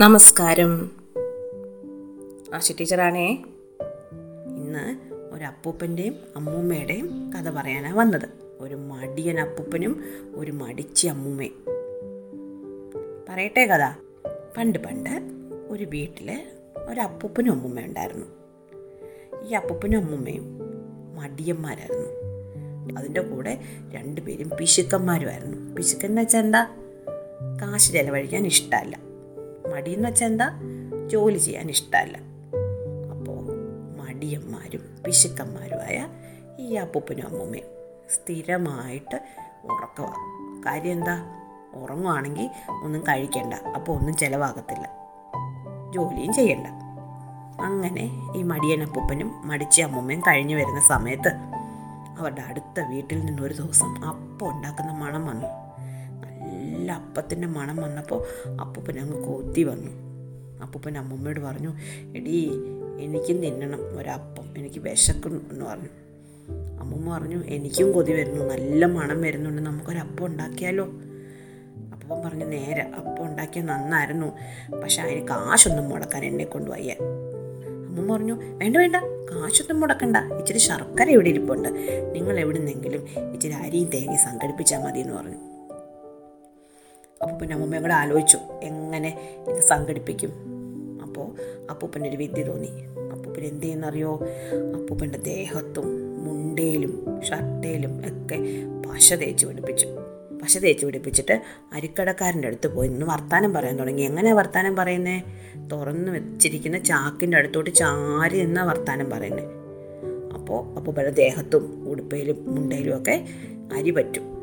നമസ്കാരം. ആശി ടീച്ചറാണേ. ഇന്ന് ഒരു അമ്മൂമ്മയുടെയും കഥ പറയാനാണ് വന്നത്. ഒരു മടിയൻ അപ്പൂപ്പനും ഒരു മടിച്ച അമ്മൂമ്മയും. പറയട്ടെ കഥ. പണ്ട് പണ്ട് ഒരു വീട്ടിൽ ഒരു അപ്പൂപ്പനും അമ്മൂമ്മയും ഉണ്ടായിരുന്നു. ഈ അപ്പൂപ്പനും അമ്മൂമ്മയും മടിയന്മാരായിരുന്നു. അതിന്റെ കൂടെ രണ്ടുപേരും പിശുക്കന്മാരുമായിരുന്നു. പിശുക്കെന്ന് വെച്ചാൽ എന്താ? കാശ് ചെലവഴിക്കാൻ ഇഷ്ടമല്ല. മടിയെന്ന് വെച്ചാൽ എന്താ? ജോലി ചെയ്യാൻ ഇഷ്ടമല്ല. അപ്പോൾ മടിയന്മാരും പിശുക്കന്മാരുമായ ഈ അപ്പൂപ്പനും അമ്മൂമ്മയും സ്ഥിരമായിട്ട് ഉറക്കുക കാര്യം എന്താ? ഉറങ്ങുവാണെങ്കിൽ ഒന്നും കഴിക്കണ്ട. അപ്പോൾ ഒന്നും ചിലവാകത്തില്ല. ജോലിയും ചെയ്യണ്ട. അങ്ങനെ ഈ മടിയൻ അപ്പൂപ്പനും മടിച്ച അമ്മൂമ്മയും കഴിഞ്ഞു വരുന്ന സമയത്ത് അവരുടെ അടുത്ത വീട്ടിൽ നിന്ന് ഒരു ദിവസം അപ്പം ഉണ്ടാക്കുന്ന മണം വന്നു. നല്ല അപ്പത്തിന്റെ മണം വന്നപ്പോൾ അപ്പൂപ്പൻ അങ്ങ് കൊത്തി വന്നു. അപ്പൂപ്പൻ അമ്മൂമ്മയോട് പറഞ്ഞു എടി എനിക്കും തിന്നണം ഒരപ്പം എനിക്ക് വിശക്കുന്നു എന്ന് പറഞ്ഞു. അമ്മൂമ്മ പറഞ്ഞു എനിക്കും കൊതി വരുന്നു നല്ല മണം വരുന്നുണ്ട് നമുക്കൊരപ്പം ഉണ്ടാക്കിയാലോ? അപ്പം പറഞ്ഞു നേരെ അപ്പം ഉണ്ടാക്കിയ നന്നായിരുന്നു പക്ഷെ അതിന് കാശൊന്നും മുടക്കാൻ എന്നെ കൊണ്ട് വയ്യ. അമ്മ പറഞ്ഞു വേണ്ട വേണ്ട കാശൊന്നും മുടക്കണ്ട ഇച്ചിരി ശർക്കര ഇവിടെ ഇരിപ്പുണ്ട് നിങ്ങൾ എവിടെ നിന്നെങ്കിലും ഇച്ചിരി അരിയും തേങ്ങയും സംഘടിപ്പിച്ചാൽ മതി എന്ന് പറഞ്ഞു. അപ്പൂപ്പന്റെ അമ്മൂമ്മയും കൂടെ ആലോചിച്ചു. എങ്ങനെ ഇത് സംഘടിപ്പിക്കും? അപ്പോൾ അപ്പൂപ്പന്റെ ഒരു വിദ്യ തോന്നി. അപ്പൂപ്പൻ എന്ത് ചെയ്യുന്നറിയോ? അപ്പൂപ്പന്റെ ദേഹത്തും മുണ്ടയിലും ഷർട്ടയിലും ഒക്കെ പശ തേച്ച് പിടിപ്പിച്ചു. പശ തേച്ച് പിടിപ്പിച്ചിട്ട് അരിക്കടക്കാരന്റെ അടുത്ത് പോയി നിന്ന് വർത്താനം പറയാൻ തുടങ്ങി. എങ്ങനെയാണ് വർത്താനം പറയുന്നത് തുറന്നു വെച്ചിരിക്കുന്ന ചാക്കിന്റെ അടുത്തോട്ട് ചാരി നിന്നാണ് വർത്താനം പറയുന്നത് അപ്പോൾ അപ്പൂപ്പന്റെ ദേഹത്തും ഉടുപ്പയിലും മുണ്ടയിലും ഒക്കെ അരി പറ്റും.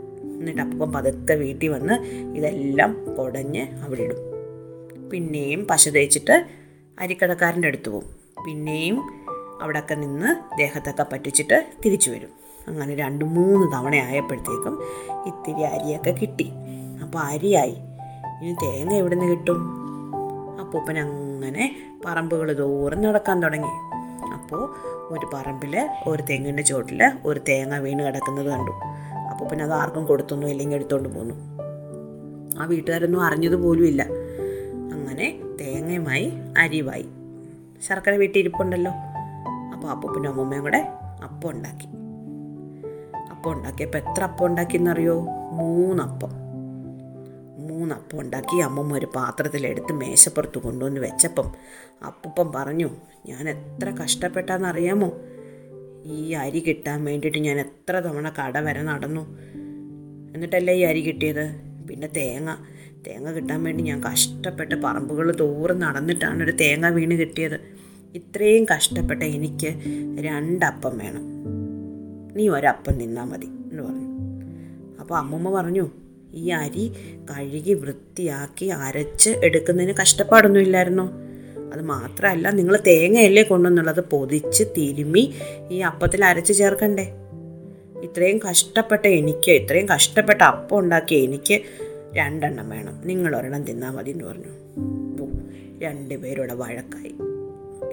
എന്നിട്ട് അപ്പം പതുക്കെ വീട്ടിൽ വന്ന് ഇതെല്ലാം കുടഞ്ഞ് അവിടെ ഇടും. പിന്നെയും പശ തേച്ചിട്ട് അരിക്കടക്കാരന്റെ അടുത്ത് പോകും. പിന്നെയും അവിടെയൊക്കെ നിന്ന് ദേഹത്തൊക്കെ പറ്റിച്ചിട്ട് തിരിച്ചു വരും. അങ്ങനെ രണ്ട് മൂന്ന് തവണ ആയപ്പോഴത്തേക്കും ഇത്തിരി അരിയൊക്കെ കിട്ടി. അപ്പോൾ അരിയായി. ഇനി തേങ്ങ എവിടെ നിന്ന് കിട്ടും? അപ്പൂപ്പൻ അങ്ങനെ പറമ്പുകൾ ദൂരം നടക്കാൻ തുടങ്ങി. അപ്പോൾ ഒരു പറമ്പിൽ ഒരു തെങ്ങിന്റെ ചോട്ടിൽ ഒരു തേങ്ങ വീണ് കിടക്കുന്നത് കണ്ടു. അപ്പോൾ പിന്നെ അത് ആർക്കും കൊടുത്തൊന്നും ഇല്ലെങ്കിൽ എടുത്തുകൊണ്ട് പോന്നു. ആ വീട്ടുകാരൊന്നും അറിഞ്ഞത് പോലും ഇല്ല. അങ്ങനെ തേങ്ങയുമായി അരിവായി. ശർക്കര വീട്ടിൽ ഇരിപ്പുണ്ടല്ലോ അപ്പോൾ അപ്പൂപ്പനും അമ്മൂമ്മയും കൂടെ അപ്പം ഉണ്ടാക്കി. അപ്പം ഉണ്ടാക്കിയപ്പോൾ എത്ര അപ്പം ഉണ്ടാക്കിയെന്നറിയോ? മൂന്നപ്പം. മൂന്നപ്പം ഉണ്ടാക്കി അമ്മമ്മ ഒരു പാത്രത്തിലെടുത്ത് മേശപ്പുറത്ത് കൊണ്ടുവന്ന് വെച്ചപ്പം അപ്പൂപ്പം പറഞ്ഞു ഞാൻ എത്ര കഷ്ടപ്പെട്ടാന്നറിയാമോ ഈ അരി കിട്ടാൻ വേണ്ടിയിട്ട് ഞാൻ എത്ര തവണ കട വരെ നടന്നു. എന്നിട്ടല്ലേ ഈ അരി കിട്ടിയത്? പിന്നെ തേങ്ങ. തേങ്ങ കിട്ടാൻ വേണ്ടി ഞാൻ കഷ്ടപ്പെട്ട് പറമ്പുകൾ തോറും നടന്നിട്ടാണ് ഒരു തേങ്ങ വീണ് കിട്ടിയത്. ഇത്രയും കഷ്ടപ്പെട്ട എനിക്ക് രണ്ടപ്പം വേണം. നീ ഒരപ്പം നിന്നാൽ മതി എന്ന് പറഞ്ഞു. അപ്പോൾ അമ്മമ്മ പറഞ്ഞു ഈ അരി കഴുകി വൃത്തിയാക്കി അരച്ച് എടുക്കുന്നതിന് കഷ്ടപ്പാടൊന്നും ഇല്ലായിരുന്നോ? അത് മാത്രമല്ല നിങ്ങൾ തേങ്ങയല്ലേ കൊണ്ടുവന്നുള്ളത്? പൊതിച്ച് തിരുമ്മി ഈ അപ്പത്തിൽ അരച്ച് ചേർക്കണ്ടേ? ഇത്രയും കഷ്ടപ്പെട്ട എനിക്ക് ഇത്രയും കഷ്ടപ്പെട്ട അപ്പം ഉണ്ടാക്കിയ എനിക്ക് രണ്ടെണ്ണം വേണം. നിങ്ങൾ ഒരെണ്ണം തിന്നാൽ മതി എന്ന് പറഞ്ഞു. രണ്ടുപേരുടെ വഴക്കായി.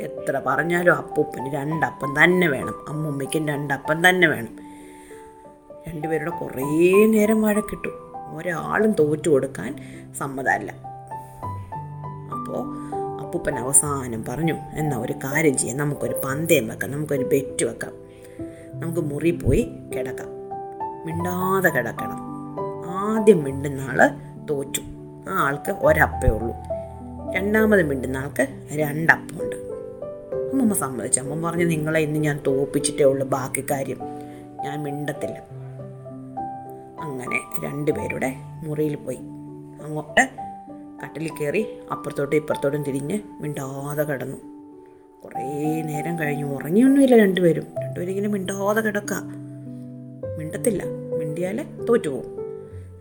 എത്ര പറഞ്ഞാലും അപ്പൂപ്പന് രണ്ടപ്പം തന്നെ വേണം. അമ്മൂമ്മയ്ക്കും രണ്ടപ്പം തന്നെ വേണം. രണ്ടുപേരുടെ കുറേ നേരം വഴക്കിട്ടു. ഒരാളും തോറ്റു കൊടുക്കാൻ സമ്മതമല്ല. അപ്പോൾ അപ്പൂപ്പൻ അവസാനം പറഞ്ഞു എന്നാൽ ഒരു കാര്യം ചെയ്യാം. നമുക്കൊരു പന്തയം വെക്കാം. നമുക്കൊരു ബെറ്റ് വെക്കാം. നമുക്ക് മുറി പോയി കിടക്കാം. മിണ്ടാതെ കിടക്കണം. ആദ്യം മിണ്ടുന്ന ആൾ തോറ്റു. ആ ആൾക്ക് ഒരപ്പേ ഉള്ളൂ. രണ്ടാമത് മിണ്ടുന്ന ആൾക്ക് രണ്ടപ്പമുണ്ട് അമ്മമ്മ സമ്മതിച്ചു. അമ്മ പറഞ്ഞു നിങ്ങളെ ഇന്ന് ഞാൻ തോപ്പിച്ചിട്ടേ ഉള്ളൂ. ബാക്കി കാര്യം ഞാൻ മിണ്ടത്തില്ല. അങ്ങനെ രണ്ടുപേരുടെ മുറിയിൽ പോയി. അങ്ങോട്ട് കട്ടിലിൽ കയറി അപ്പുറത്തോട്ടും ഇപ്പുറത്തോട്ടും തിരിഞ്ഞ് മിണ്ടാതെ കിടന്നു. കുറേ നേരം കഴിഞ്ഞു. ഉറങ്ങിയൊന്നുമില്ല രണ്ടുപേരും. രണ്ടുപേരും ഇങ്ങനെ മിണ്ടാതെ കിടക്കുക. മിണ്ടത്തില്ല. മിണ്ടിയാൽ തോറ്റുപോകും.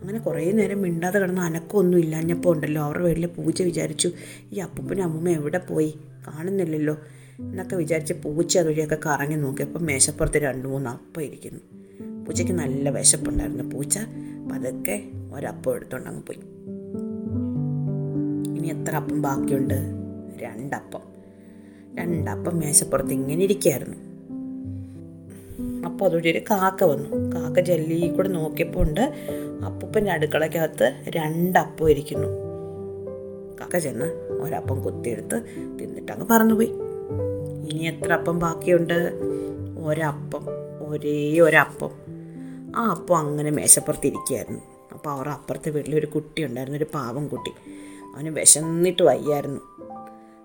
അങ്ങനെ കുറേ നേരം മിണ്ടാതെ കിടന്ന് അനക്കമൊന്നും ഇല്ലാഞ്ഞപ്പോൾ ഉണ്ടല്ലോ. അവരുടെ വീട്ടിലെ പൂച്ച വിചാരിച്ചു ഈ അപ്പൂപ്പനും അമ്മൂമ്മ എവിടെ പോയി? കാണുന്നില്ലല്ലോ. എന്നൊക്കെ വിചാരിച്ച് പൂച്ച അതുവഴിയൊക്കെ കറങ്ങി നോക്കിയപ്പോൾ മേശപ്പുറത്ത് രണ്ട് മൂന്ന് അപ്പം ഇരിക്കുന്നു. പൂച്ചയ്ക്ക് നല്ല വിശപ്പുണ്ടായിരുന്നു. പൂച്ച പതുക്കെ ഒരപ്പം എടുത്തുകൊണ്ട് അങ്ങ് പോയി. ഇനി എത്ര അപ്പം ബാക്കിയുണ്ട്? രണ്ടപ്പം. രണ്ടപ്പം മേശപ്പുറത്ത് ഇങ്ങനെ ഇരിക്കുകയായിരുന്നു അപ്പോൾ ഒരു കാക്ക വന്നു. കാക്ക ജല്ലി കൂടെ നോക്കിയപ്പോൾ ഉണ്ട്. അപ്പൂപ്പന്റെ അടുക്കളയ്ക്കകത്ത് രണ്ടപ്പം ഇരിക്കുന്നു. കാക്ക ചെന്ന് ഒരപ്പം കുത്തിയെടുത്ത് തിന്നിട്ട് അങ്ങ് പറന്നുപോയി. ഇനി എത്ര അപ്പം ബാക്കിയുണ്ട്? ഒരപ്പം ഒരേ ഒരപ്പം. ആ അപ്പം അങ്ങനെ മേശപ്പുറത്ത് ഇരിക്കുകയായിരുന്നു അപ്പോൾ അവർ അപ്പുറത്തെ വീട്ടിൽ ഒരു കുട്ടി ഉണ്ടായിരുന്നു ഒരു പാവം കുട്ടി. അവന് വിശന്നിട്ട് വയ്യായിരുന്നു.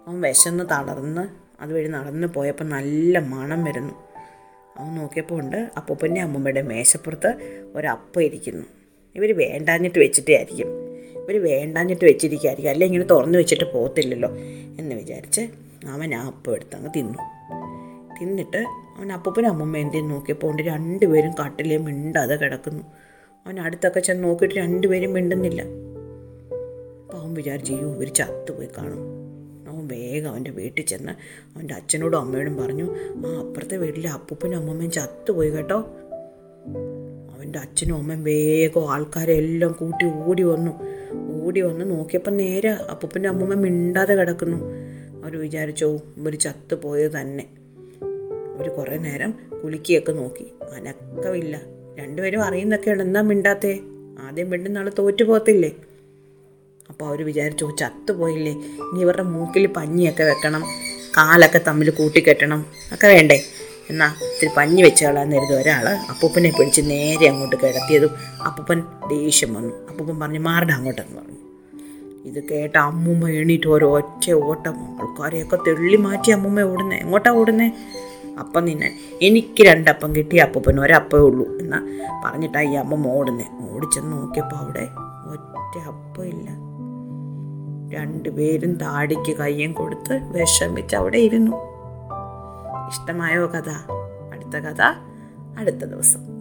അവൻ വിശന്ന് തളർന്ന് അതുവഴി നടന്ന് പോയപ്പോൾ നല്ല മണം വരുന്നു. അവൻ നോക്കിയപ്പോൾ ഉണ്ട് അപ്പൂപ്പന്റെ അമ്മൂമ്മയുടെ മേശപ്പുറത്ത് ഒരപ്പം ഇരിക്കുന്നു. ഇവർ വേണ്ടാഞ്ഞിട്ട് വെച്ചിട്ടേ ആയിരിക്കും ഇവർ വേണ്ടാഞ്ഞിട്ട് വെച്ചിരിക്കുകയായിരിക്കും. അല്ലെങ്കിൽ ഇങ്ങനെ തുറന്ന് വെച്ചിട്ട് പോകത്തില്ലല്ലോ എന്ന് വിചാരിച്ച് അവൻ ആ അപ്പം എടുത്ത് അങ്ങ് തിന്നു. തിന്നിട്ട് അവൻ അപ്പൂപ്പനും അമ്മൂമ്മ എന്തേലും നോക്കിയപ്പോൾ ഉണ്ട് രണ്ടുപേരും കട്ടിലേ മിണ്ടാതെ കിടക്കുന്നു. അവൻ അടുത്തൊക്കെ ചെന്ന് നോക്കിയിട്ട് രണ്ടുപേരും മിണ്ടുന്നില്ല. അവൻ വിചാരിച്ചു അയ്യോ ഇവർ ചത്തുപോയി കാണും. അവൻ വേഗം അവന്റെ വീട്ടിൽ ചെന്ന് അവന്റെ അച്ഛനോടും അമ്മയോടും പറഞ്ഞു ആ അപ്പുറത്തെ വീട്ടിലെ അപ്പൂപ്പനും അമ്മമ്മയും ചത്തുപോയി കേട്ടോ. അവന്റെ അച്ഛനും അമ്മയും വേഗം ആൾക്കാരെല്ലാം കൂട്ടി ഓടി വന്നു. ഓടി വന്ന് നോക്കിയപ്പോൾ നേരെ അപ്പൂപ്പന്റെ അമ്മമ്മ മിണ്ടാതെ കിടക്കുന്നു. അവർ വിചാരിച്ചോ ഇവർ ചത്തുപോയത് തന്നെ. അവർ കുറേ നേരം കുലുക്കിയൊക്കെ നോക്കി. അനക്കമില്ല. രണ്ടുപേരും അറിയുന്നൊക്കെയാണ്. എന്താ മിണ്ടാത്തേ? ആദ്യം മിണ്ടുന്ന നാളെ തോറ്റു പോകത്തില്ലേ? അപ്പോൾ അവർ വിചാരിച്ചു "ഓ, ചത്തുപോയില്ലേ. ഇനി ഇവരുടെ മൂക്കിൽ പഞ്ഞിയൊക്കെ വെക്കണം. കാലൊക്കെ തമ്മിൽ കൂട്ടിക്കെട്ടണം. ഒക്കെ വേണ്ടേ? എന്നാ ഇത്തിരി പഞ്ഞി വെച്ച് കരുതി ഒരാൾ അപ്പൂപ്പനെ പിടിച്ച് നേരെ അങ്ങോട്ട് കിടത്തിയതും അപ്പൂപ്പൻ ദേഷ്യം വന്നു. അപ്പൂപ്പൻ പറഞ്ഞു മാറണം അങ്ങോട്ടെന്ന് പറഞ്ഞു ഇത് കേട്ട അമ്മൂമ്മ എണീറ്റ് ഓരോ ഒറ്റ ഓട്ടം. ആൾക്കാരെയൊക്കെ തെള്ളി മാറ്റി അമ്മൂമ്മ ഓടുന്നേ. എങ്ങോട്ടാ ഓടുന്നേ? അപ്പം നിന്നെ എനിക്ക് രണ്ടപ്പം കിട്ടി അപ്പൂപ്പൻ ഒരപ്പേ ഉള്ളൂ. എന്നാ പറഞ്ഞിട്ടാ ഈ അമ്മ ഓടുന്നേ. ഓടിച്ചെന്ന് നോക്കിയപ്പോൾ അവിടെ ഒറ്റ അപ്പം ഇല്ല. രണ്ടുപേരും താടിക്ക് കയ്യും കൊടുത്ത് വിഷമിച്ച് അവിടെ ഇരുന്നു. ഇഷ്ടമായോ കഥ? അടുത്ത കഥ അടുത്ത ദിവസം.